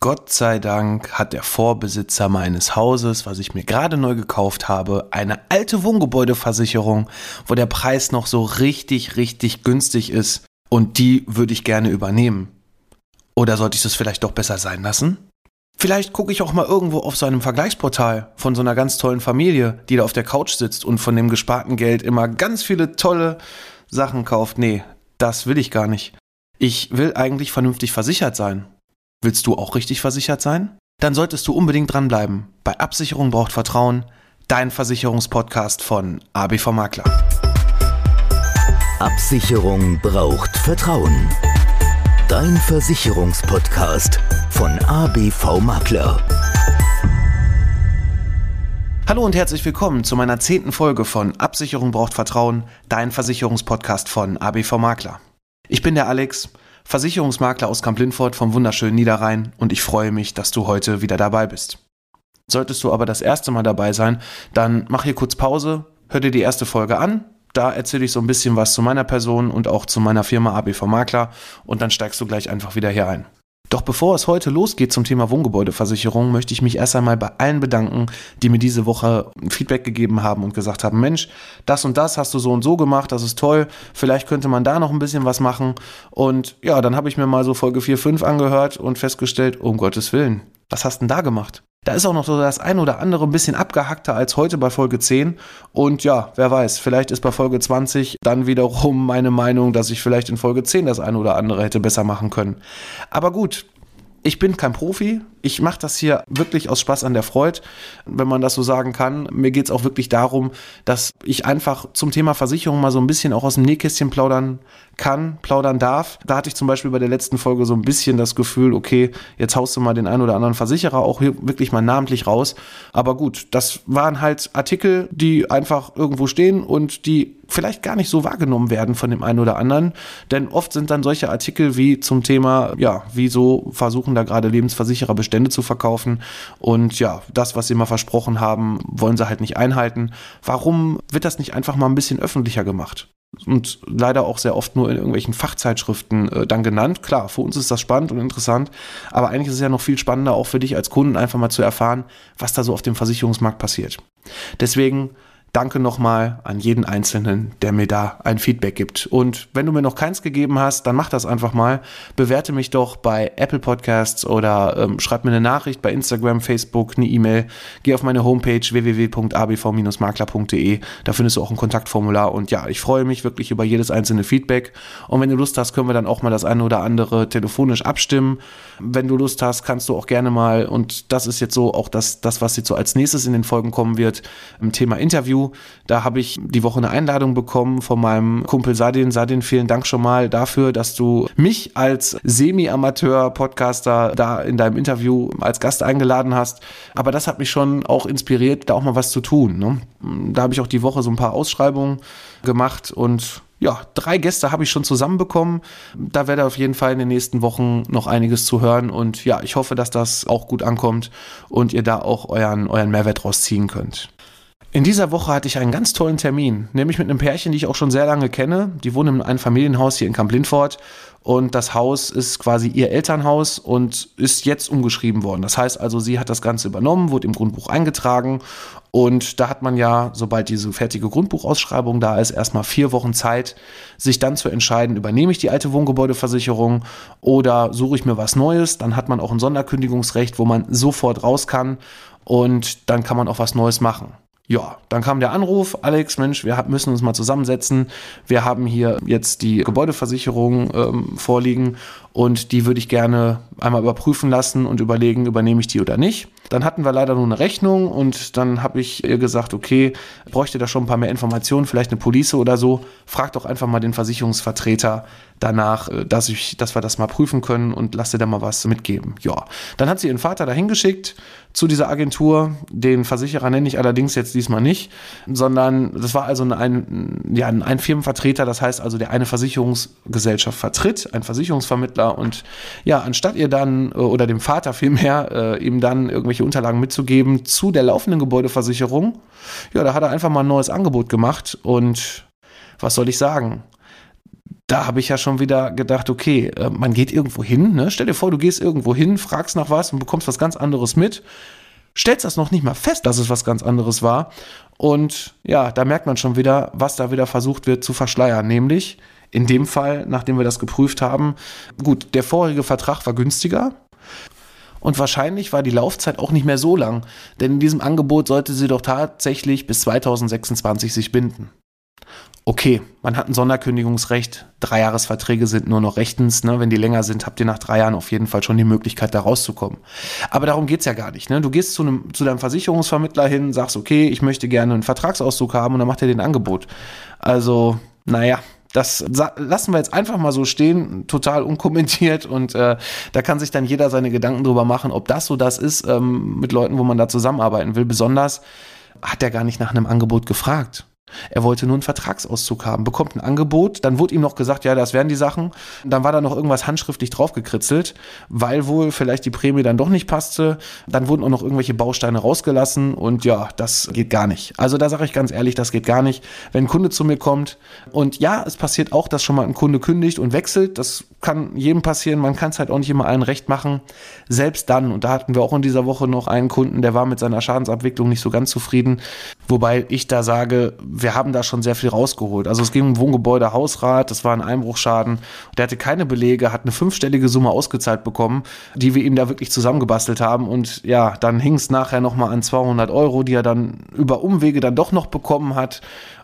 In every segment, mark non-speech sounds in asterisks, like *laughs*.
Gott sei Dank hat der Vorbesitzer meines Hauses, was ich mir gerade neu gekauft habe, eine alte Wohngebäudeversicherung, wo der Preis noch so richtig, richtig günstig ist. Und die würde ich gerne übernehmen. Oder sollte ich es vielleicht doch besser sein lassen? Vielleicht gucke ich auch mal irgendwo auf so einem Vergleichsportal von so einer ganz tollen Familie, die da auf der Couch sitzt und von dem gesparten Geld immer ganz viele tolle Sachen kauft. Nee, das will ich gar nicht. Ich will eigentlich vernünftig versichert sein. Willst du auch richtig versichert sein? Dann solltest du unbedingt dranbleiben. Bei Absicherung braucht Vertrauen, dein Versicherungspodcast von ABV Makler. Absicherung braucht Vertrauen. Dein Versicherungspodcast von ABV Makler. Hallo und herzlich willkommen zu meiner zehnten Folge von Absicherung braucht Vertrauen, dein Versicherungspodcast von ABV Makler. Ich bin der Alex Versicherungsmakler aus Kamp-Lindfort vom wunderschönen Niederrhein und ich freue mich, dass du heute wieder dabei bist. Solltest du aber das erste Mal dabei sein, dann mach hier kurz Pause, hör dir die erste Folge an. Da erzähle ich so ein bisschen was zu meiner Person und auch zu meiner Firma ABV Makler und dann steigst du gleich einfach wieder hier ein. Doch bevor es heute losgeht zum Thema Wohngebäudeversicherung, möchte ich mich erst einmal bei allen bedanken, die mir diese Woche Feedback gegeben haben und gesagt haben, Mensch, das und das hast du so und so gemacht, das ist toll, vielleicht könnte man da noch ein bisschen was machen. Und ja, dann habe ich mir mal so Folge 4, 5 angehört und festgestellt, um Gottes Willen, was hast denn da gemacht? Da ist auch noch so das ein oder andere ein bisschen abgehackter als heute bei Folge 10. Und ja, wer weiß, vielleicht ist bei Folge 20 dann wiederum meine Meinung, dass ich vielleicht in Folge 10 das ein oder andere hätte besser machen können. Aber gut, ich bin kein Profi. Ich mache das hier wirklich aus Spaß an der Freude, wenn man das so sagen kann. Mir geht es auch wirklich darum, dass ich einfach zum Thema Versicherung mal so ein bisschen auch aus dem Nähkästchen plaudern kann, plaudern darf. Da hatte ich zum Beispiel bei der letzten Folge so ein bisschen das Gefühl, okay, jetzt haust du mal den einen oder anderen Versicherer auch hier wirklich mal namentlich raus. Aber gut, das waren halt Artikel, die einfach irgendwo stehen und die vielleicht gar nicht so wahrgenommen werden von dem einen oder anderen. Denn oft sind dann solche Artikel wie zum Thema, ja, wieso versuchen da gerade Lebensversicherer Bestände zu verkaufen und ja, das, was sie mal versprochen haben, wollen sie halt nicht einhalten. Warum wird das nicht einfach mal ein bisschen öffentlicher gemacht? und leider auch sehr oft nur in irgendwelchen Fachzeitschriften äh, dann genannt. Klar, für uns ist das spannend und interessant, aber eigentlich ist es ja noch viel spannender, auch für dich als Kunden einfach mal zu erfahren, was da so auf dem Versicherungsmarkt passiert. Deswegen Danke nochmal an jeden Einzelnen, der mir da ein Feedback gibt. Und wenn du mir noch keins gegeben hast, dann mach das einfach mal. Bewerte mich doch bei Apple Podcasts oder ähm, schreib mir eine Nachricht bei Instagram, Facebook, eine E-Mail. Geh auf meine Homepage www.abv-makler.de. Da findest du auch ein Kontaktformular. Und ja, ich freue mich wirklich über jedes einzelne Feedback. Und wenn du Lust hast, können wir dann auch mal das eine oder andere telefonisch abstimmen. Wenn du Lust hast, kannst du auch gerne mal, und das ist jetzt so auch das, das was jetzt so als nächstes in den Folgen kommen wird, im Thema Interview da habe ich die Woche eine Einladung bekommen von meinem Kumpel Sadin. Sadin, vielen Dank schon mal dafür, dass du mich als Semi-Amateur-Podcaster da in deinem Interview als Gast eingeladen hast. Aber das hat mich schon auch inspiriert, da auch mal was zu tun. Ne? Da habe ich auch die Woche so ein paar Ausschreibungen gemacht und ja, drei Gäste habe ich schon zusammenbekommen. Da werde auf jeden Fall in den nächsten Wochen noch einiges zu hören. Und ja, ich hoffe, dass das auch gut ankommt und ihr da auch euren, euren Mehrwert rausziehen könnt. In dieser Woche hatte ich einen ganz tollen Termin, nämlich mit einem Pärchen, die ich auch schon sehr lange kenne. Die wohnen in einem Familienhaus hier in Kamp-Lindfort und das Haus ist quasi ihr Elternhaus und ist jetzt umgeschrieben worden. Das heißt also, sie hat das Ganze übernommen, wurde im Grundbuch eingetragen und da hat man ja, sobald diese fertige Grundbuchausschreibung da ist, erstmal vier Wochen Zeit, sich dann zu entscheiden, übernehme ich die alte Wohngebäudeversicherung oder suche ich mir was Neues. Dann hat man auch ein Sonderkündigungsrecht, wo man sofort raus kann und dann kann man auch was Neues machen. Ja, dann kam der Anruf, Alex, Mensch, wir müssen uns mal zusammensetzen. Wir haben hier jetzt die Gebäudeversicherung ähm, vorliegen und die würde ich gerne einmal überprüfen lassen und überlegen, übernehme ich die oder nicht. Dann hatten wir leider nur eine Rechnung und dann habe ich ihr gesagt, okay, bräuchte da schon ein paar mehr Informationen, vielleicht eine Police oder so. Frag doch einfach mal den Versicherungsvertreter danach, äh, dass, ich, dass wir das mal prüfen können und lass dir da mal was mitgeben. Ja, dann hat sie ihren Vater dahin geschickt zu dieser Agentur. Den Versicherer nenne ich allerdings jetzt diesmal nicht, sondern das war also ein, ja, ein Firmenvertreter, das heißt also, der eine Versicherungsgesellschaft vertritt, ein Versicherungsvermittler und ja, anstatt ihr dann äh, oder dem Vater vielmehr äh, ihm dann irgendwelche Unterlagen mitzugeben zu der laufenden Gebäudeversicherung, ja, da hat er einfach mal ein neues Angebot gemacht und was soll ich sagen? Da habe ich ja schon wieder gedacht, okay, äh, man geht irgendwo hin, ne? Stell dir vor, du gehst irgendwo hin, fragst nach was und bekommst was ganz anderes mit, stellst das noch nicht mal fest, dass es was ganz anderes war. Und ja, da merkt man schon wieder, was da wieder versucht wird zu verschleiern, nämlich in dem Fall, nachdem wir das geprüft haben, gut, der vorherige Vertrag war günstiger, und wahrscheinlich war die Laufzeit auch nicht mehr so lang, denn in diesem Angebot sollte sie doch tatsächlich bis 2026 sich binden okay, man hat ein Sonderkündigungsrecht, Dreijahresverträge sind nur noch rechtens, ne? wenn die länger sind, habt ihr nach drei Jahren auf jeden Fall schon die Möglichkeit, da rauszukommen. Aber darum geht's ja gar nicht. Ne? Du gehst zu, einem, zu deinem Versicherungsvermittler hin, sagst, okay, ich möchte gerne einen Vertragsauszug haben und dann macht er den Angebot. Also, naja, das lassen wir jetzt einfach mal so stehen, total unkommentiert und äh, da kann sich dann jeder seine Gedanken drüber machen, ob das so das ist ähm, mit Leuten, wo man da zusammenarbeiten will. Besonders hat er gar nicht nach einem Angebot gefragt. Er wollte nur einen Vertragsauszug haben, bekommt ein Angebot, dann wurde ihm noch gesagt, ja, das wären die Sachen. Dann war da noch irgendwas handschriftlich draufgekritzelt, weil wohl vielleicht die Prämie dann doch nicht passte. Dann wurden auch noch irgendwelche Bausteine rausgelassen und ja, das geht gar nicht. Also da sage ich ganz ehrlich, das geht gar nicht. Wenn ein Kunde zu mir kommt und ja, es passiert auch, dass schon mal ein Kunde kündigt und wechselt, das kann jedem passieren, man kann es halt auch nicht immer allen recht machen. Selbst dann, und da hatten wir auch in dieser Woche noch einen Kunden, der war mit seiner Schadensabwicklung nicht so ganz zufrieden, wobei ich da sage, wir haben da schon sehr viel rausgeholt. Also es ging um Wohngebäude, Hausrat, das war ein Einbruchschaden. Der hatte keine Belege, hat eine fünfstellige Summe ausgezahlt bekommen, die wir ihm da wirklich zusammengebastelt haben. Und ja, dann hing es nachher nochmal an 200 Euro, die er dann über Umwege dann doch noch bekommen hat.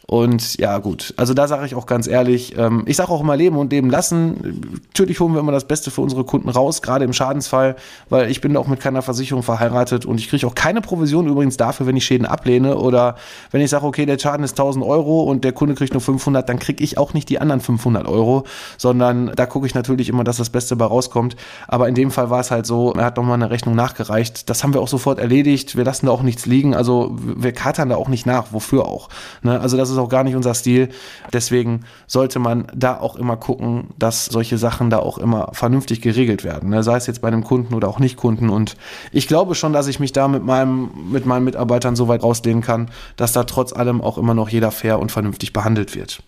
Und ja, gut. Also da sage ich auch ganz ehrlich, ähm, ich sage auch immer leben und leben lassen. Natürlich holen wir immer das Beste für unsere Kunden raus, gerade im Schadensfall, weil ich bin auch mit keiner Versicherung verheiratet und ich kriege auch keine Provision übrigens dafür, wenn ich Schäden ablehne oder wenn ich sage, okay, der Schaden ist 1000 Euro und der Kunde kriegt nur 500, dann kriege ich auch nicht die anderen 500 Euro, sondern da gucke ich natürlich immer, dass das Beste bei rauskommt. Aber in dem Fall war es halt so, er hat nochmal eine Rechnung nachgereicht. Das haben wir auch sofort erledigt. Wir lassen da auch nichts liegen. Also wir katern da auch nicht nach. Wofür auch? Ne? Also das ist auch gar nicht unser Stil. Deswegen sollte man da auch immer gucken, dass solche Sachen da auch immer vernünftig geregelt werden. Ne? Sei es jetzt bei einem Kunden oder auch nicht Kunden. Und ich glaube schon, dass ich mich da mit meinem, mit meinen Mitarbeitern so weit rauslehnen kann, dass da trotz allem auch immer noch jeder fair und vernünftig behandelt wird.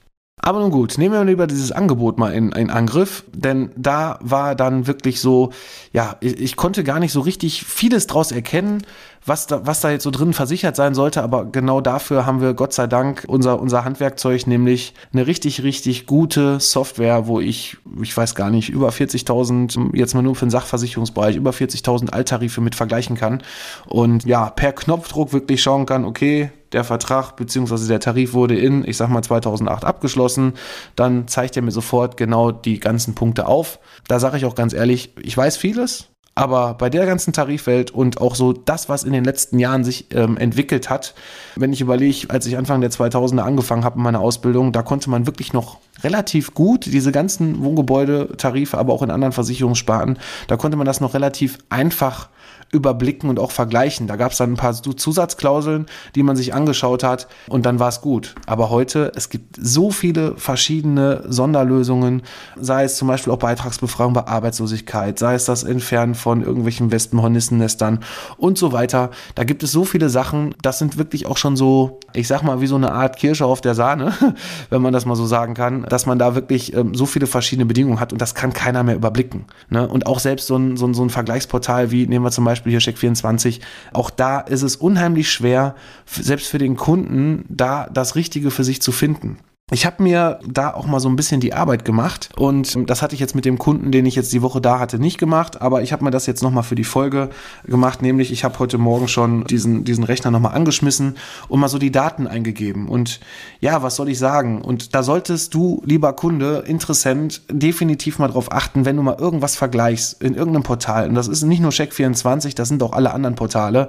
Aber nun gut, nehmen wir lieber dieses Angebot mal in, in Angriff, denn da war dann wirklich so, ja, ich, ich, konnte gar nicht so richtig vieles draus erkennen, was da, was da jetzt so drin versichert sein sollte, aber genau dafür haben wir Gott sei Dank unser, unser Handwerkzeug, nämlich eine richtig, richtig gute Software, wo ich, ich weiß gar nicht, über 40.000, jetzt mal nur für den Sachversicherungsbereich, über 40.000 Alttarife mit vergleichen kann und ja, per Knopfdruck wirklich schauen kann, okay, der Vertrag bzw. der Tarif wurde in, ich sag mal 2008 abgeschlossen, dann zeigt er mir sofort genau die ganzen Punkte auf. Da sage ich auch ganz ehrlich, ich weiß vieles, aber bei der ganzen Tarifwelt und auch so das, was in den letzten Jahren sich ähm, entwickelt hat, wenn ich überlege, als ich Anfang der 2000er angefangen habe in meiner Ausbildung, da konnte man wirklich noch relativ gut diese ganzen Wohngebäude-Tarife, aber auch in anderen Versicherungssparten, da konnte man das noch relativ einfach überblicken und auch vergleichen. Da gab es dann ein paar Zusatzklauseln, die man sich angeschaut hat und dann war es gut. Aber heute, es gibt so viele verschiedene Sonderlösungen, sei es zum Beispiel auch Beitragsbefragung bei Arbeitslosigkeit, sei es das Entfernen von irgendwelchen Wespenhornissennestern und so weiter. Da gibt es so viele Sachen, das sind wirklich auch schon so, ich sag mal, wie so eine Art Kirsche auf der Sahne, *laughs* wenn man das mal so sagen kann, dass man da wirklich ähm, so viele verschiedene Bedingungen hat und das kann keiner mehr überblicken. Ne? Und auch selbst so ein, so, ein, so ein Vergleichsportal wie, nehmen wir zum Beispiel Beispiel hier Check24, auch da ist es unheimlich schwer, selbst für den Kunden, da das Richtige für sich zu finden. Ich habe mir da auch mal so ein bisschen die Arbeit gemacht und das hatte ich jetzt mit dem Kunden, den ich jetzt die Woche da hatte, nicht gemacht, aber ich habe mir das jetzt nochmal für die Folge gemacht, nämlich ich habe heute Morgen schon diesen, diesen Rechner nochmal angeschmissen und mal so die Daten eingegeben und ja, was soll ich sagen? Und da solltest du, lieber Kunde, Interessent, definitiv mal drauf achten, wenn du mal irgendwas vergleichst in irgendeinem Portal und das ist nicht nur Check24, das sind auch alle anderen Portale.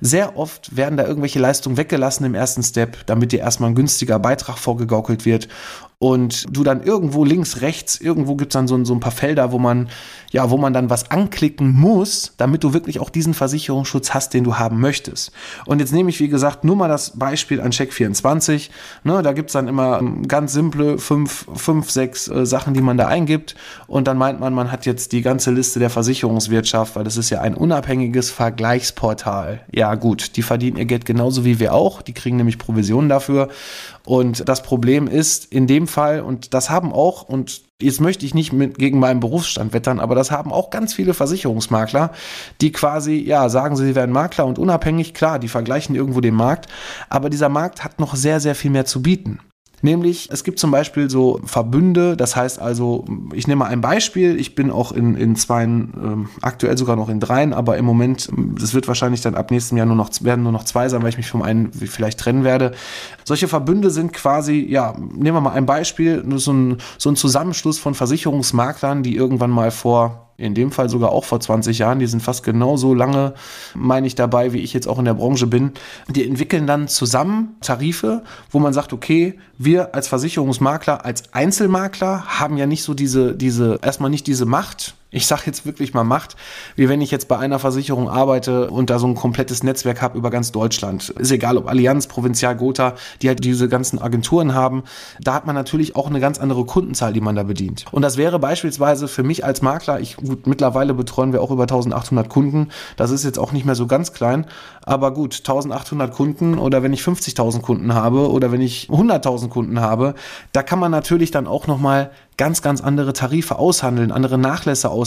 Sehr oft werden da irgendwelche Leistungen weggelassen im ersten Step, damit dir erstmal ein günstiger Beitrag vorgegaukelt entwickelt wird und du dann irgendwo links, rechts, irgendwo gibt es dann so, so ein paar Felder, wo man, ja, wo man dann was anklicken muss, damit du wirklich auch diesen Versicherungsschutz hast, den du haben möchtest. Und jetzt nehme ich, wie gesagt, nur mal das Beispiel an Check24. Ne, da gibt es dann immer ganz simple fünf, fünf sechs äh, Sachen, die man da eingibt. Und dann meint man, man hat jetzt die ganze Liste der Versicherungswirtschaft, weil das ist ja ein unabhängiges Vergleichsportal. Ja, gut, die verdienen ihr Geld genauso wie wir auch. Die kriegen nämlich Provisionen dafür. Und das Problem ist, in dem Fall, und das haben auch, und jetzt möchte ich nicht mit, gegen meinen Berufsstand wettern, aber das haben auch ganz viele Versicherungsmakler, die quasi, ja, sagen sie, wären Makler und unabhängig, klar, die vergleichen irgendwo den Markt, aber dieser Markt hat noch sehr, sehr viel mehr zu bieten. Nämlich, es gibt zum Beispiel so Verbünde, das heißt also, ich nehme mal ein Beispiel, ich bin auch in, in zwei, ähm, aktuell sogar noch in dreien, aber im Moment, es wird wahrscheinlich dann ab nächstem Jahr nur noch, werden nur noch zwei sein, weil ich mich vom einen vielleicht trennen werde. Solche Verbünde sind quasi, ja, nehmen wir mal ein Beispiel, so ein, so ein Zusammenschluss von Versicherungsmaklern, die irgendwann mal vor in dem Fall sogar auch vor 20 Jahren, die sind fast genauso lange, meine ich, dabei, wie ich jetzt auch in der Branche bin. Die entwickeln dann zusammen Tarife, wo man sagt, okay, wir als Versicherungsmakler, als Einzelmakler haben ja nicht so diese, diese, erstmal nicht diese Macht, ich sage jetzt wirklich mal Macht, wie wenn ich jetzt bei einer Versicherung arbeite und da so ein komplettes Netzwerk habe über ganz Deutschland. Ist egal, ob Allianz, Provinzial, Gotha, die halt diese ganzen Agenturen haben. Da hat man natürlich auch eine ganz andere Kundenzahl, die man da bedient. Und das wäre beispielsweise für mich als Makler, ich, gut, mittlerweile betreuen wir auch über 1800 Kunden. Das ist jetzt auch nicht mehr so ganz klein. Aber gut, 1800 Kunden oder wenn ich 50.000 Kunden habe oder wenn ich 100.000 Kunden habe, da kann man natürlich dann auch nochmal ganz, ganz andere Tarife aushandeln, andere Nachlässe aushandeln.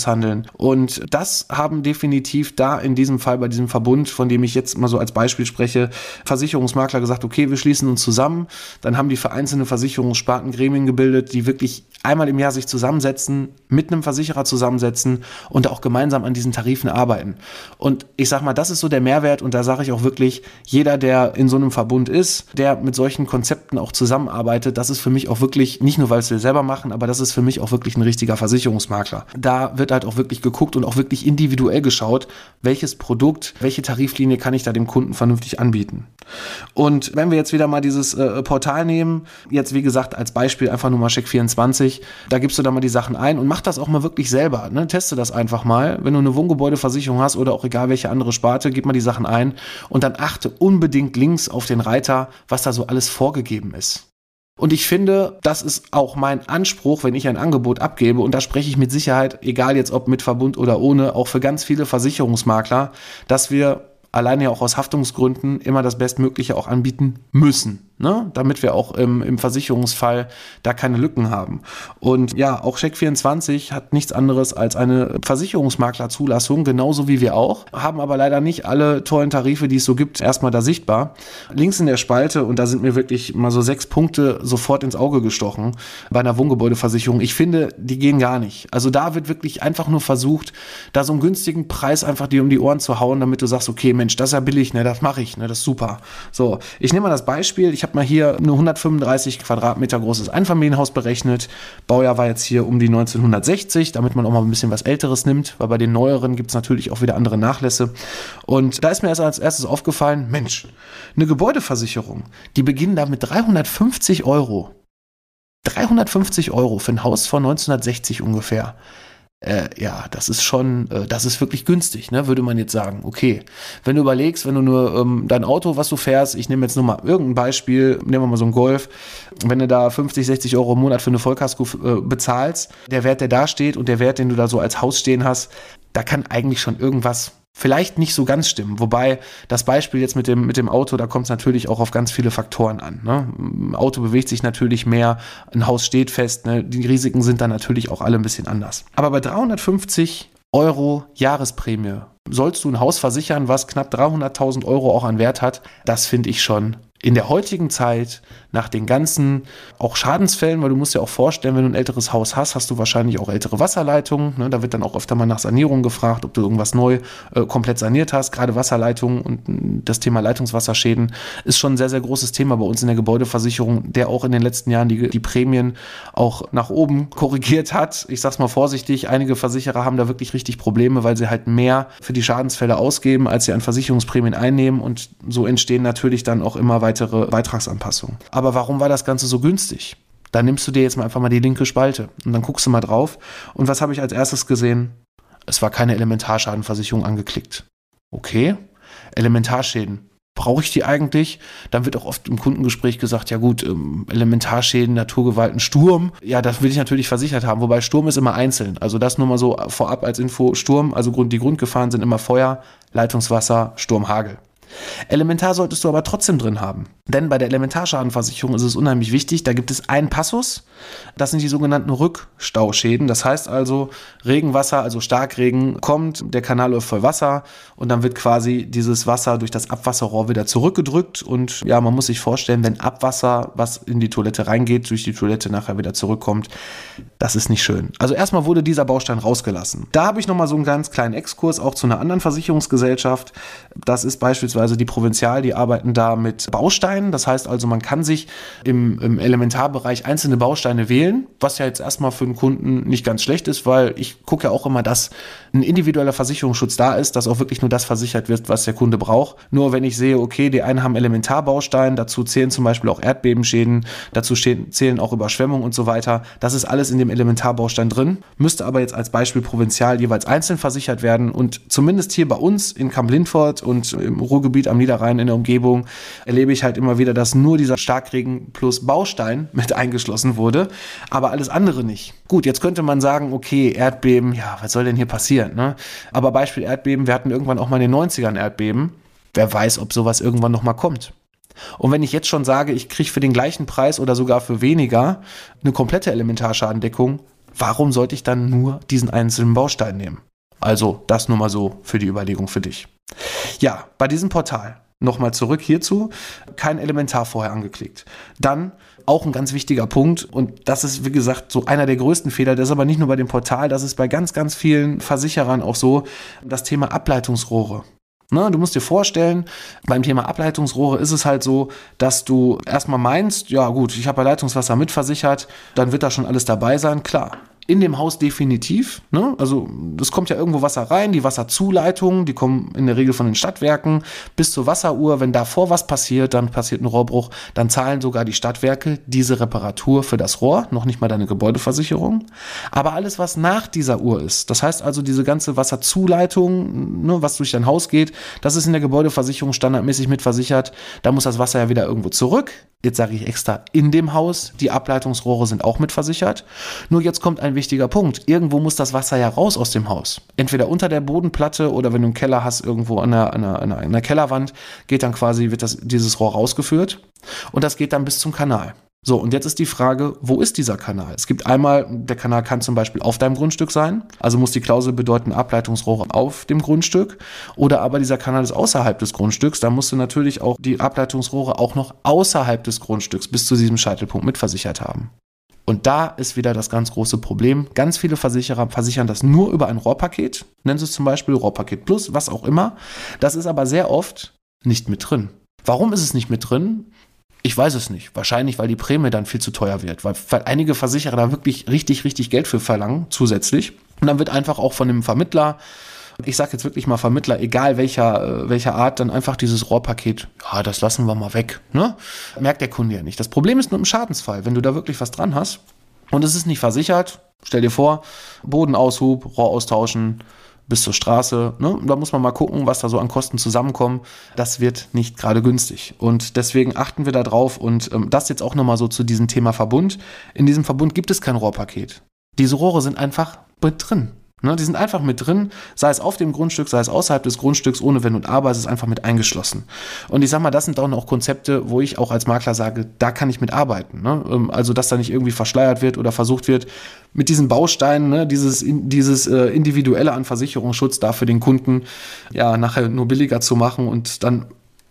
Und das haben definitiv da in diesem Fall bei diesem Verbund, von dem ich jetzt mal so als Beispiel spreche, Versicherungsmakler gesagt, okay, wir schließen uns zusammen. Dann haben die für einzelne Versicherungssparten Gremien gebildet, die wirklich einmal im Jahr sich zusammensetzen, mit einem Versicherer zusammensetzen und auch gemeinsam an diesen Tarifen arbeiten. Und ich sag mal, das ist so der Mehrwert und da sage ich auch wirklich, jeder, der in so einem Verbund ist, der mit solchen Konzepten auch zusammenarbeitet, das ist für mich auch wirklich, nicht nur weil es wir selber machen, aber das ist für mich auch wirklich ein richtiger Versicherungsmakler. Da wird halt auch wirklich geguckt und auch wirklich individuell geschaut, welches Produkt, welche Tariflinie kann ich da dem Kunden vernünftig anbieten. Und wenn wir jetzt wieder mal dieses äh, Portal nehmen, jetzt wie gesagt als Beispiel einfach nur mal Check24, da gibst du da mal die Sachen ein und mach das auch mal wirklich selber. Ne? Teste das einfach mal. Wenn du eine Wohngebäudeversicherung hast oder auch egal welche andere Sparte, gib mal die Sachen ein und dann achte unbedingt links auf den Reiter, was da so alles vorgegeben ist. Und ich finde, das ist auch mein Anspruch, wenn ich ein Angebot abgebe. Und da spreche ich mit Sicherheit, egal jetzt ob mit Verbund oder ohne, auch für ganz viele Versicherungsmakler, dass wir alleine ja auch aus Haftungsgründen immer das Bestmögliche auch anbieten müssen ne? damit wir auch im, im Versicherungsfall da keine Lücken haben. Und ja, auch Check24 hat nichts anderes als eine Versicherungsmaklerzulassung, genauso wie wir auch, haben aber leider nicht alle tollen Tarife, die es so gibt, erstmal da sichtbar. Links in der Spalte, und da sind mir wirklich mal so sechs Punkte sofort ins Auge gestochen bei einer Wohngebäudeversicherung. Ich finde, die gehen gar nicht. Also da wird wirklich einfach nur versucht, da so einen günstigen Preis einfach dir um die Ohren zu hauen, damit du sagst, okay, Mensch, das ist ja billig, ne, das mache ich, ne, das ist super. So, ich nehme mal das Beispiel, ich habe mal hier ein 135 Quadratmeter großes Einfamilienhaus berechnet. Baujahr war jetzt hier um die 1960, damit man auch mal ein bisschen was Älteres nimmt, weil bei den neueren gibt es natürlich auch wieder andere Nachlässe. Und da ist mir erst als erstes aufgefallen, Mensch, eine Gebäudeversicherung, die beginnen da mit 350 Euro. 350 Euro für ein Haus von 1960 ungefähr äh, ja, das ist schon, äh, das ist wirklich günstig, ne, würde man jetzt sagen. Okay, wenn du überlegst, wenn du nur ähm, dein Auto, was du fährst, ich nehme jetzt nur mal irgendein Beispiel, nehmen wir mal so einen Golf, wenn du da 50, 60 Euro im Monat für eine Vollkasko äh, bezahlst, der Wert, der da steht und der Wert, den du da so als Haus stehen hast, da kann eigentlich schon irgendwas vielleicht nicht so ganz stimmen. Wobei das Beispiel jetzt mit dem, mit dem Auto, da kommt es natürlich auch auf ganz viele Faktoren an. Ne? Ein Auto bewegt sich natürlich mehr, ein Haus steht fest, ne? die Risiken sind dann natürlich auch alle ein bisschen anders. Aber bei 350 Euro Jahresprämie sollst du ein Haus versichern, was knapp 300.000 Euro auch an Wert hat. Das finde ich schon in der heutigen Zeit, nach den ganzen auch Schadensfällen, weil du musst dir auch vorstellen, wenn du ein älteres Haus hast, hast du wahrscheinlich auch ältere Wasserleitungen. Ne? Da wird dann auch öfter mal nach Sanierung gefragt, ob du irgendwas neu äh, komplett saniert hast. Gerade Wasserleitungen und mm, das Thema Leitungswasserschäden ist schon ein sehr, sehr großes Thema bei uns in der Gebäudeversicherung, der auch in den letzten Jahren die, die Prämien auch nach oben *laughs* korrigiert hat. Ich sag's mal vorsichtig, einige Versicherer haben da wirklich richtig Probleme, weil sie halt mehr für die Schadensfälle ausgeben, als sie an Versicherungsprämien einnehmen und so entstehen natürlich dann auch immer weiter weitere Beitragsanpassungen. Aber warum war das Ganze so günstig? Da nimmst du dir jetzt mal einfach mal die linke Spalte und dann guckst du mal drauf. Und was habe ich als erstes gesehen? Es war keine Elementarschadenversicherung angeklickt. Okay, Elementarschäden. Brauche ich die eigentlich? Dann wird auch oft im Kundengespräch gesagt, ja gut, ähm, Elementarschäden, Naturgewalten, Sturm. Ja, das will ich natürlich versichert haben. Wobei Sturm ist immer einzeln. Also das nur mal so vorab als Info. Sturm, also die Grundgefahren sind immer Feuer, Leitungswasser, Sturm, Hagel. Elementar solltest du aber trotzdem drin haben. Denn bei der Elementarschadenversicherung ist es unheimlich wichtig, da gibt es einen Passus, das sind die sogenannten Rückstauschäden. Das heißt also, Regenwasser, also Starkregen kommt, der Kanal läuft voll Wasser und dann wird quasi dieses Wasser durch das Abwasserrohr wieder zurückgedrückt und ja, man muss sich vorstellen, wenn Abwasser, was in die Toilette reingeht, durch die Toilette nachher wieder zurückkommt, das ist nicht schön. Also erstmal wurde dieser Baustein rausgelassen. Da habe ich nochmal so einen ganz kleinen Exkurs auch zu einer anderen Versicherungsgesellschaft. Das ist beispielsweise die Provinzial, die arbeiten da mit Bausteinen. Das heißt also, man kann sich im, im Elementarbereich einzelne Bausteine wählen, was ja jetzt erstmal für einen Kunden nicht ganz schlecht ist, weil ich gucke ja auch immer, dass ein individueller Versicherungsschutz da ist, dass auch wirklich nur das versichert wird, was der Kunde braucht. Nur wenn ich sehe, okay, die einen haben Elementarbaustein, dazu zählen zum Beispiel auch Erdbebenschäden, dazu zählen auch Überschwemmungen und so weiter. Das ist alles in dem Elementarbaustein drin, müsste aber jetzt als Beispiel provinzial jeweils einzeln versichert werden und zumindest hier bei uns in Kamp-Lindfort und im Ruhrgebiet am Niederrhein in der Umgebung erlebe ich halt immer wieder, dass nur dieser Starkregen plus Baustein *laughs* mit eingeschlossen wurde, aber alles andere nicht. Gut, jetzt könnte man sagen, okay, Erdbeben, ja, was soll denn hier passieren? Ne? Aber Beispiel Erdbeben, wir hatten irgendwann auch mal in den 90ern Erdbeben. Wer weiß, ob sowas irgendwann nochmal kommt. Und wenn ich jetzt schon sage, ich kriege für den gleichen Preis oder sogar für weniger eine komplette Elementarschadendeckung, warum sollte ich dann nur diesen einzelnen Baustein nehmen? Also das nur mal so für die Überlegung für dich. Ja, bei diesem Portal nochmal zurück hierzu, kein Elementar vorher angeklickt. Dann auch ein ganz wichtiger Punkt und das ist, wie gesagt, so einer der größten Fehler. Das ist aber nicht nur bei dem Portal, das ist bei ganz, ganz vielen Versicherern auch so, das Thema Ableitungsrohre. Ne, du musst dir vorstellen, beim Thema Ableitungsrohre ist es halt so, dass du erstmal meinst, ja gut, ich habe Leitungswasser mitversichert, dann wird da schon alles dabei sein. Klar, in dem Haus definitiv. Ne? Also es kommt ja irgendwo Wasser rein, die Wasserzuleitungen, die kommen in der Regel von den Stadtwerken bis zur Wasseruhr. Wenn davor was passiert, dann passiert ein Rohrbruch, dann zahlen sogar die Stadtwerke diese Reparatur für das Rohr, noch nicht mal deine Gebäudeversicherung. Aber alles, was nach dieser Uhr ist, das heißt also diese ganze Wasserzuleitung, ne, was durch dein Haus geht, das ist in der Gebäudeversicherung standardmäßig mitversichert. Da muss das Wasser ja wieder irgendwo zurück. Jetzt sage ich extra in dem Haus. Die Ableitungsrohre sind auch mitversichert. Nur jetzt kommt ein wichtiger Punkt. Irgendwo muss das Wasser ja raus aus dem Haus. Entweder unter der Bodenplatte oder wenn du einen Keller hast, irgendwo an der, an der, an der Kellerwand, geht dann quasi, wird das, dieses Rohr rausgeführt. Und das geht dann bis zum Kanal. So, und jetzt ist die Frage, wo ist dieser Kanal? Es gibt einmal, der Kanal kann zum Beispiel auf deinem Grundstück sein, also muss die Klausel bedeuten Ableitungsrohre auf dem Grundstück, oder aber dieser Kanal ist außerhalb des Grundstücks, da musst du natürlich auch die Ableitungsrohre auch noch außerhalb des Grundstücks bis zu diesem Scheitelpunkt mitversichert haben. Und da ist wieder das ganz große Problem. Ganz viele Versicherer versichern das nur über ein Rohrpaket, nennen sie es zum Beispiel Rohrpaket Plus, was auch immer. Das ist aber sehr oft nicht mit drin. Warum ist es nicht mit drin? Ich weiß es nicht. Wahrscheinlich, weil die Prämie dann viel zu teuer wird, weil, weil einige Versicherer da wirklich richtig, richtig Geld für verlangen, zusätzlich. Und dann wird einfach auch von dem Vermittler, ich sage jetzt wirklich mal Vermittler, egal welcher, äh, welcher Art, dann einfach dieses Rohrpaket, ja, das lassen wir mal weg. Ne? Merkt der Kunde ja nicht. Das Problem ist nur im Schadensfall, wenn du da wirklich was dran hast und es ist nicht versichert, stell dir vor, Bodenaushub, Rohr austauschen, bis zur Straße. Ne? Da muss man mal gucken, was da so an Kosten zusammenkommen. Das wird nicht gerade günstig. Und deswegen achten wir da drauf. Und ähm, das jetzt auch nochmal so zu diesem Thema Verbund. In diesem Verbund gibt es kein Rohrpaket. Diese Rohre sind einfach mit drin. Ne, die sind einfach mit drin, sei es auf dem Grundstück, sei es außerhalb des Grundstücks, ohne Wenn und Aber, es ist einfach mit eingeschlossen. Und ich sag mal, das sind auch noch Konzepte, wo ich auch als Makler sage, da kann ich mit arbeiten. Ne? Ähm, also, dass da nicht irgendwie verschleiert wird oder versucht wird, mit diesen Bausteinen, ne, dieses, dieses äh, Individuelle an Versicherungsschutz da für den Kunden ja nachher nur billiger zu machen und dann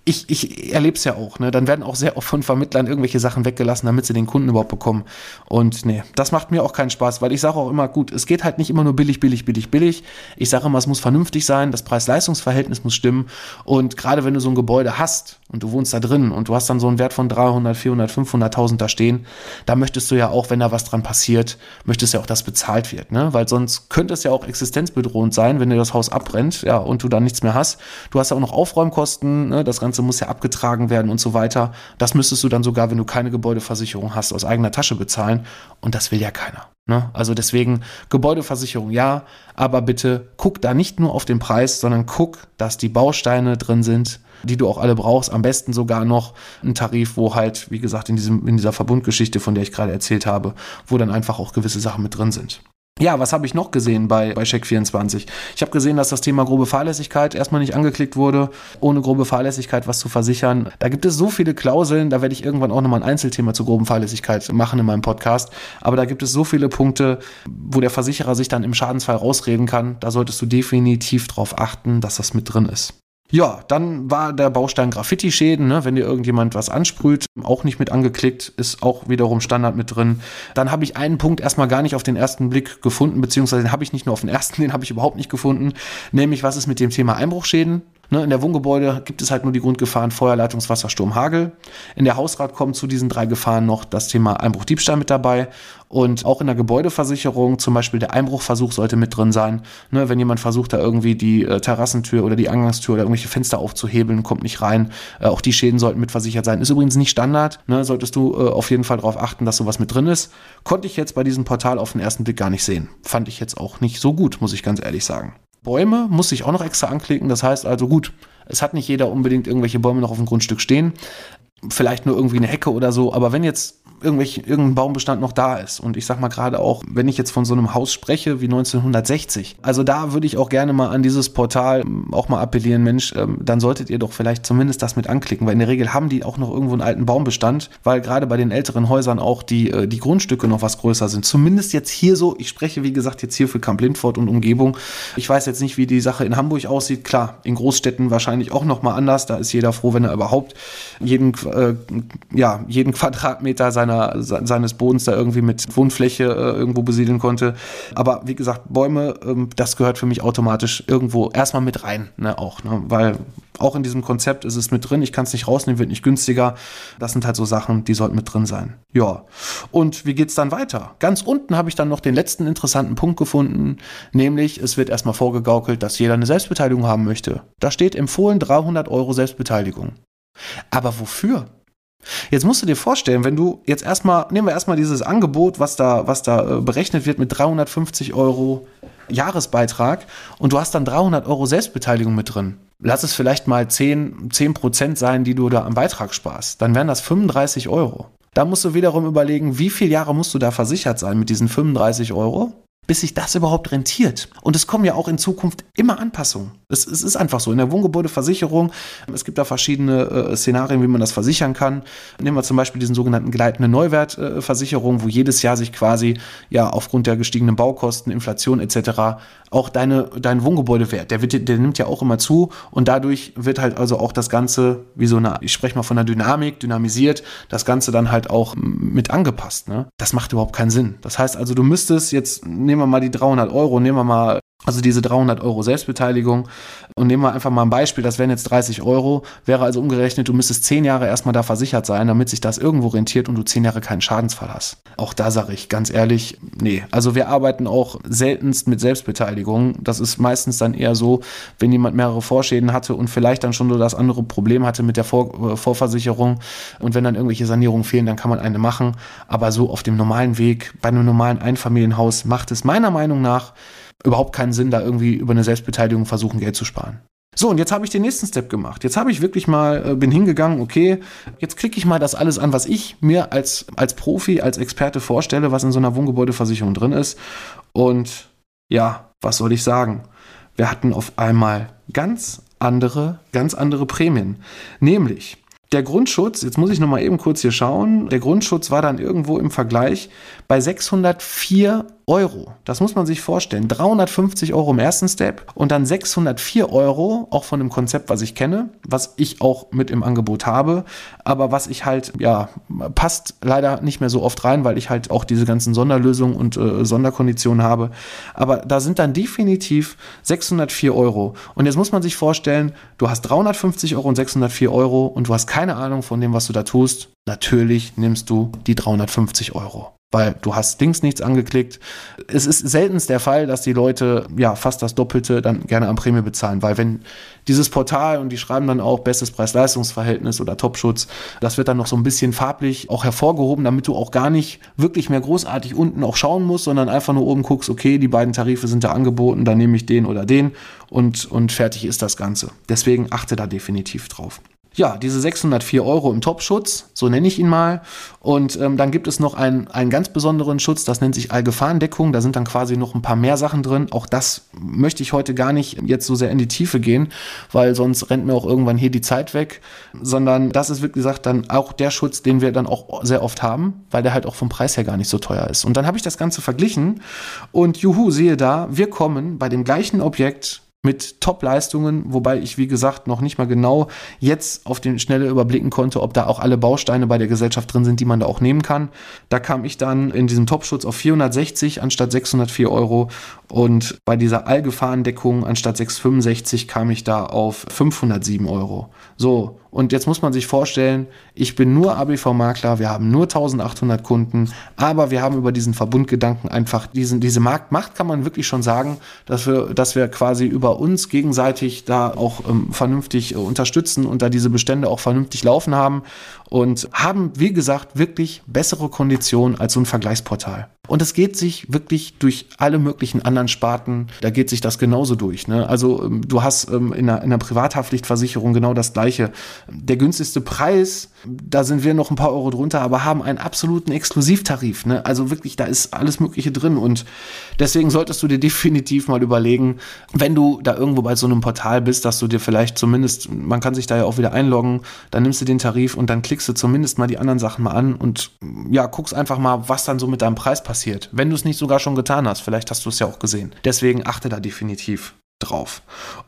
ich, ich erlebe es ja auch, ne? Dann werden auch sehr oft von Vermittlern irgendwelche Sachen weggelassen, damit sie den Kunden überhaupt bekommen. Und nee, das macht mir auch keinen Spaß, weil ich sage auch immer, gut, es geht halt nicht immer nur billig, billig, billig, billig. Ich sage immer, es muss vernünftig sein, das Preis-Leistungs-Verhältnis muss stimmen. Und gerade wenn du so ein Gebäude hast und du wohnst da drin und du hast dann so einen Wert von 300, 400, 500.000 da stehen, da möchtest du ja auch, wenn da was dran passiert, möchtest ja auch, dass bezahlt wird, ne? Weil sonst könnte es ja auch existenzbedrohend sein, wenn dir das Haus abbrennt, ja, und du dann nichts mehr hast. Du hast ja auch noch Aufräumkosten, ne? Das Ganze muss ja abgetragen werden und so weiter. Das müsstest du dann sogar, wenn du keine Gebäudeversicherung hast, aus eigener Tasche bezahlen. Und das will ja keiner. Ne? Also deswegen Gebäudeversicherung ja, aber bitte guck da nicht nur auf den Preis, sondern guck, dass die Bausteine drin sind, die du auch alle brauchst. Am besten sogar noch ein Tarif, wo halt, wie gesagt, in, diesem, in dieser Verbundgeschichte, von der ich gerade erzählt habe, wo dann einfach auch gewisse Sachen mit drin sind. Ja, was habe ich noch gesehen bei, bei Check24? Ich habe gesehen, dass das Thema grobe Fahrlässigkeit erstmal nicht angeklickt wurde, ohne grobe Fahrlässigkeit was zu versichern. Da gibt es so viele Klauseln, da werde ich irgendwann auch nochmal ein Einzelthema zur groben Fahrlässigkeit machen in meinem Podcast. Aber da gibt es so viele Punkte, wo der Versicherer sich dann im Schadensfall rausreden kann. Da solltest du definitiv darauf achten, dass das mit drin ist. Ja, dann war der Baustein Graffiti-Schäden, ne? wenn dir irgendjemand was ansprüht, auch nicht mit angeklickt, ist auch wiederum Standard mit drin. Dann habe ich einen Punkt erstmal gar nicht auf den ersten Blick gefunden, beziehungsweise den habe ich nicht nur auf den ersten, *laughs* den habe ich überhaupt nicht gefunden, nämlich was ist mit dem Thema Einbruchschäden? Ne, in der Wohngebäude gibt es halt nur die Grundgefahren Feuer, Leitungswasser, Sturm, Hagel. In der Hausrat kommt zu diesen drei Gefahren noch das Thema Einbruch, Diebstahl mit dabei. Und auch in der Gebäudeversicherung, zum Beispiel der Einbruchversuch sollte mit drin sein. Ne, wenn jemand versucht, da irgendwie die äh, Terrassentür oder die Eingangstür oder irgendwelche Fenster aufzuhebeln, kommt nicht rein. Äh, auch die Schäden sollten mit versichert sein. Ist übrigens nicht Standard. Ne, solltest du äh, auf jeden Fall darauf achten, dass sowas mit drin ist. Konnte ich jetzt bei diesem Portal auf den ersten Blick gar nicht sehen. Fand ich jetzt auch nicht so gut, muss ich ganz ehrlich sagen. Bäume muss ich auch noch extra anklicken. Das heißt also gut, es hat nicht jeder unbedingt irgendwelche Bäume noch auf dem Grundstück stehen. Vielleicht nur irgendwie eine Hecke oder so. Aber wenn jetzt irgendwelche, irgendein Baumbestand noch da ist. Und ich sag mal gerade auch, wenn ich jetzt von so einem Haus spreche wie 1960, also da würde ich auch gerne mal an dieses Portal ähm, auch mal appellieren, Mensch, ähm, dann solltet ihr doch vielleicht zumindest das mit anklicken, weil in der Regel haben die auch noch irgendwo einen alten Baumbestand, weil gerade bei den älteren Häusern auch die, äh, die Grundstücke noch was größer sind. Zumindest jetzt hier so, ich spreche wie gesagt jetzt hier für Kamp Lindfort und Umgebung. Ich weiß jetzt nicht, wie die Sache in Hamburg aussieht. Klar, in Großstädten wahrscheinlich auch noch mal anders. Da ist jeder froh, wenn er überhaupt jeden, äh, ja, jeden Quadratmeter seiner seiner, seines Bodens da irgendwie mit Wohnfläche äh, irgendwo besiedeln konnte. Aber wie gesagt, Bäume, ähm, das gehört für mich automatisch irgendwo erstmal mit rein, ne, auch, ne, weil auch in diesem Konzept ist es mit drin. Ich kann es nicht rausnehmen, wird nicht günstiger. Das sind halt so Sachen, die sollten mit drin sein. Ja. Und wie geht's dann weiter? Ganz unten habe ich dann noch den letzten interessanten Punkt gefunden, nämlich es wird erstmal vorgegaukelt, dass jeder eine Selbstbeteiligung haben möchte. Da steht empfohlen 300 Euro Selbstbeteiligung. Aber wofür? Jetzt musst du dir vorstellen, wenn du jetzt erstmal, nehmen wir erstmal dieses Angebot, was da, was da äh, berechnet wird mit 350 Euro Jahresbeitrag und du hast dann 300 Euro Selbstbeteiligung mit drin. Lass es vielleicht mal 10, 10 Prozent sein, die du da am Beitrag sparst. Dann wären das 35 Euro. Da musst du wiederum überlegen, wie viele Jahre musst du da versichert sein mit diesen 35 Euro? Bis sich das überhaupt rentiert. Und es kommen ja auch in Zukunft immer Anpassungen. Es, es ist einfach so. In der Wohngebäudeversicherung, es gibt da verschiedene äh, Szenarien, wie man das versichern kann. Nehmen wir zum Beispiel diesen sogenannten gleitende Neuwertversicherung, äh, wo jedes Jahr sich quasi ja aufgrund der gestiegenen Baukosten, Inflation etc. auch deine, dein Wohngebäudewert, der, wird, der nimmt ja auch immer zu und dadurch wird halt also auch das Ganze, wie so eine, ich spreche mal von der Dynamik, dynamisiert, das Ganze dann halt auch mit angepasst. Ne? Das macht überhaupt keinen Sinn. Das heißt also, du müsstest jetzt, nehmen nehmen wir mal die 300 Euro, nehmen wir mal also diese 300 Euro Selbstbeteiligung und nehmen wir einfach mal ein Beispiel, das wären jetzt 30 Euro, wäre also umgerechnet, du müsstest 10 Jahre erstmal da versichert sein, damit sich das irgendwo rentiert und du 10 Jahre keinen Schadensfall hast. Auch da sage ich ganz ehrlich, nee. Also wir arbeiten auch seltenst mit Selbstbeteiligung. Das ist meistens dann eher so, wenn jemand mehrere Vorschäden hatte und vielleicht dann schon so das andere Problem hatte mit der Vor äh, Vorversicherung und wenn dann irgendwelche Sanierungen fehlen, dann kann man eine machen. Aber so auf dem normalen Weg, bei einem normalen Einfamilienhaus macht es meiner Meinung nach überhaupt keinen Sinn, da irgendwie über eine Selbstbeteiligung versuchen, Geld zu sparen. So, und jetzt habe ich den nächsten Step gemacht. Jetzt habe ich wirklich mal, äh, bin hingegangen, okay, jetzt klicke ich mal das alles an, was ich mir als, als Profi, als Experte vorstelle, was in so einer Wohngebäudeversicherung drin ist. Und ja, was soll ich sagen? Wir hatten auf einmal ganz andere, ganz andere Prämien. Nämlich der Grundschutz, jetzt muss ich noch mal eben kurz hier schauen, der Grundschutz war dann irgendwo im Vergleich bei 604 Euro. Das muss man sich vorstellen. 350 Euro im ersten Step und dann 604 Euro, auch von dem Konzept, was ich kenne, was ich auch mit im Angebot habe, aber was ich halt, ja, passt leider nicht mehr so oft rein, weil ich halt auch diese ganzen Sonderlösungen und äh, Sonderkonditionen habe. Aber da sind dann definitiv 604 Euro. Und jetzt muss man sich vorstellen, du hast 350 Euro und 604 Euro und du hast keine Ahnung von dem, was du da tust. Natürlich nimmst du die 350 Euro weil du hast links nichts angeklickt. Es ist selten der Fall, dass die Leute ja fast das Doppelte dann gerne am Prämie bezahlen, weil wenn dieses Portal und die schreiben dann auch bestes Preis-Leistungs-Verhältnis oder Topschutz, das wird dann noch so ein bisschen farblich auch hervorgehoben, damit du auch gar nicht wirklich mehr großartig unten auch schauen musst, sondern einfach nur oben guckst, okay, die beiden Tarife sind da angeboten, dann nehme ich den oder den und, und fertig ist das Ganze. Deswegen achte da definitiv drauf ja, diese 604 Euro im Topschutz, so nenne ich ihn mal. Und ähm, dann gibt es noch einen, einen ganz besonderen Schutz, das nennt sich Allgefahrendeckung. Da sind dann quasi noch ein paar mehr Sachen drin. Auch das möchte ich heute gar nicht jetzt so sehr in die Tiefe gehen, weil sonst rennt mir auch irgendwann hier die Zeit weg. Sondern das ist, wie gesagt, dann auch der Schutz, den wir dann auch sehr oft haben, weil der halt auch vom Preis her gar nicht so teuer ist. Und dann habe ich das Ganze verglichen und juhu, sehe da, wir kommen bei dem gleichen Objekt mit Top-Leistungen, wobei ich, wie gesagt, noch nicht mal genau jetzt auf den Schnelle überblicken konnte, ob da auch alle Bausteine bei der Gesellschaft drin sind, die man da auch nehmen kann. Da kam ich dann in diesem Top-Schutz auf 460 anstatt 604 Euro und bei dieser Allgefahrendeckung anstatt 665 kam ich da auf 507 Euro. So, und jetzt muss man sich vorstellen, ich bin nur ABV-Makler, wir haben nur 1800 Kunden, aber wir haben über diesen Verbundgedanken einfach diesen, diese Marktmacht, kann man wirklich schon sagen, dass wir, dass wir quasi über uns gegenseitig da auch ähm, vernünftig äh, unterstützen und da diese Bestände auch vernünftig laufen haben und haben, wie gesagt, wirklich bessere Konditionen als so ein Vergleichsportal. Und es geht sich wirklich durch alle möglichen anderen Sparten, da geht sich das genauso durch. Ne? Also ähm, du hast ähm, in, einer, in einer Privathaftpflichtversicherung genau das gleiche. Der günstigste Preis, da sind wir noch ein paar Euro drunter, aber haben einen absoluten Exklusivtarif. Ne? Also wirklich, da ist alles Mögliche drin. Und deswegen solltest du dir *laughs* definitiv mal überlegen, wenn du da irgendwo bei so einem Portal bist, dass du dir vielleicht zumindest, man kann sich da ja auch wieder einloggen, dann nimmst du den Tarif und dann klickst du zumindest mal die anderen Sachen mal an und ja, guckst einfach mal, was dann so mit deinem Preis passiert passiert. Wenn du es nicht sogar schon getan hast, vielleicht hast du es ja auch gesehen. Deswegen achte da definitiv drauf.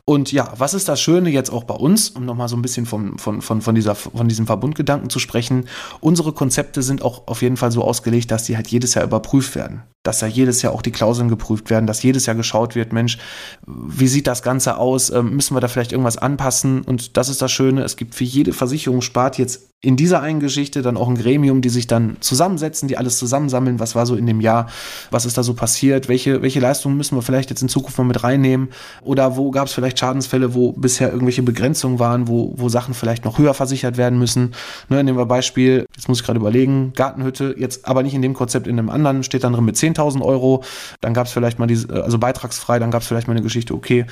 Und ja, was ist das Schöne jetzt auch bei uns, um nochmal so ein bisschen von, von, von, von, dieser, von diesem Verbundgedanken zu sprechen? Unsere Konzepte sind auch auf jeden Fall so ausgelegt, dass die halt jedes Jahr überprüft werden dass ja jedes Jahr auch die Klauseln geprüft werden, dass jedes Jahr geschaut wird, Mensch, wie sieht das Ganze aus? Ähm, müssen wir da vielleicht irgendwas anpassen? Und das ist das Schöne, es gibt für jede Versicherungsspart jetzt in dieser einen Geschichte dann auch ein Gremium, die sich dann zusammensetzen, die alles zusammensammeln, was war so in dem Jahr, was ist da so passiert, welche, welche Leistungen müssen wir vielleicht jetzt in Zukunft mal mit reinnehmen oder wo gab es vielleicht Schadensfälle, wo bisher irgendwelche Begrenzungen waren, wo, wo Sachen vielleicht noch höher versichert werden müssen. Ne, nehmen wir Beispiel, jetzt muss ich gerade überlegen, Gartenhütte, jetzt aber nicht in dem Konzept, in einem anderen steht dann drin mit 10 10.000 Euro, dann gab es vielleicht mal diese, also beitragsfrei, dann gab es vielleicht mal eine Geschichte, okay,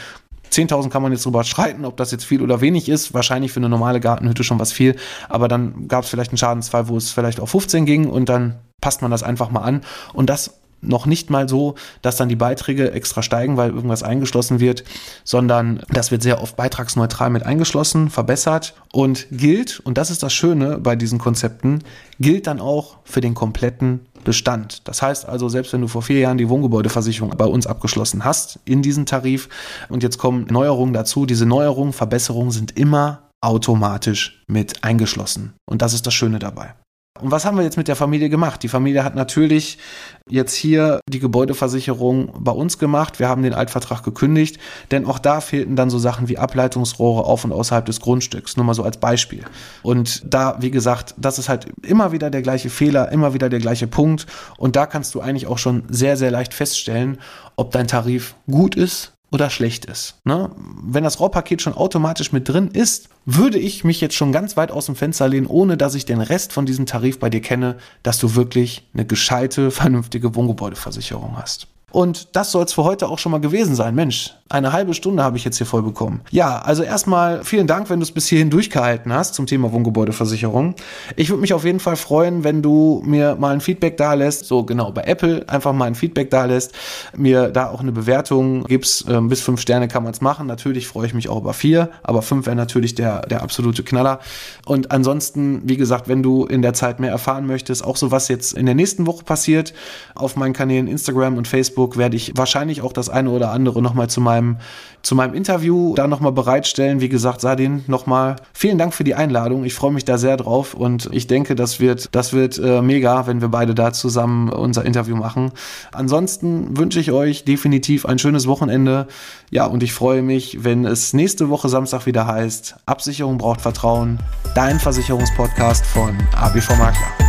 10.000 kann man jetzt drüber streiten, ob das jetzt viel oder wenig ist. Wahrscheinlich für eine normale Gartenhütte schon was viel. Aber dann gab es vielleicht einen Schadensfall, wo es vielleicht auf 15 ging und dann passt man das einfach mal an. Und das noch nicht mal so, dass dann die Beiträge extra steigen, weil irgendwas eingeschlossen wird, sondern das wird sehr oft beitragsneutral mit eingeschlossen, verbessert und gilt, und das ist das Schöne bei diesen Konzepten, gilt dann auch für den kompletten Bestand. Das heißt also, selbst wenn du vor vier Jahren die Wohngebäudeversicherung bei uns abgeschlossen hast in diesen Tarif und jetzt kommen Neuerungen dazu, diese Neuerungen, Verbesserungen sind immer automatisch mit eingeschlossen. Und das ist das Schöne dabei. Und was haben wir jetzt mit der Familie gemacht? Die Familie hat natürlich jetzt hier die Gebäudeversicherung bei uns gemacht. Wir haben den Altvertrag gekündigt, denn auch da fehlten dann so Sachen wie Ableitungsrohre auf und außerhalb des Grundstücks. Nur mal so als Beispiel. Und da, wie gesagt, das ist halt immer wieder der gleiche Fehler, immer wieder der gleiche Punkt. Und da kannst du eigentlich auch schon sehr, sehr leicht feststellen, ob dein Tarif gut ist oder schlecht ist. Ne? Wenn das Rohrpaket schon automatisch mit drin ist, würde ich mich jetzt schon ganz weit aus dem Fenster lehnen, ohne dass ich den Rest von diesem Tarif bei dir kenne, dass du wirklich eine gescheite, *laughs* vernünftige Wohngebäudeversicherung hast. Und das soll es für heute auch schon mal gewesen sein. Mensch, eine halbe Stunde habe ich jetzt hier voll bekommen. Ja, also erstmal vielen Dank, wenn du es bis hierhin durchgehalten hast zum Thema Wohngebäudeversicherung. Ich würde mich auf jeden Fall freuen, wenn du mir mal ein Feedback da lässt, so genau bei Apple einfach mal ein Feedback da lässt, mir da auch eine Bewertung gibst. Ähm, bis fünf Sterne kann man es machen. Natürlich freue ich mich auch über vier, aber fünf wäre natürlich der, der absolute Knaller. Und ansonsten, wie gesagt, wenn du in der Zeit mehr erfahren möchtest, auch so was jetzt in der nächsten Woche passiert, auf meinen Kanälen Instagram und Facebook werde ich wahrscheinlich auch das eine oder andere nochmal zu meinem, zu meinem Interview da nochmal bereitstellen. Wie gesagt, Sadin, nochmal vielen Dank für die Einladung. Ich freue mich da sehr drauf und ich denke, das wird, das wird äh, mega, wenn wir beide da zusammen unser Interview machen. Ansonsten wünsche ich euch definitiv ein schönes Wochenende. Ja, und ich freue mich, wenn es nächste Woche Samstag wieder heißt, Absicherung braucht Vertrauen, dein Versicherungspodcast von ABV Makler.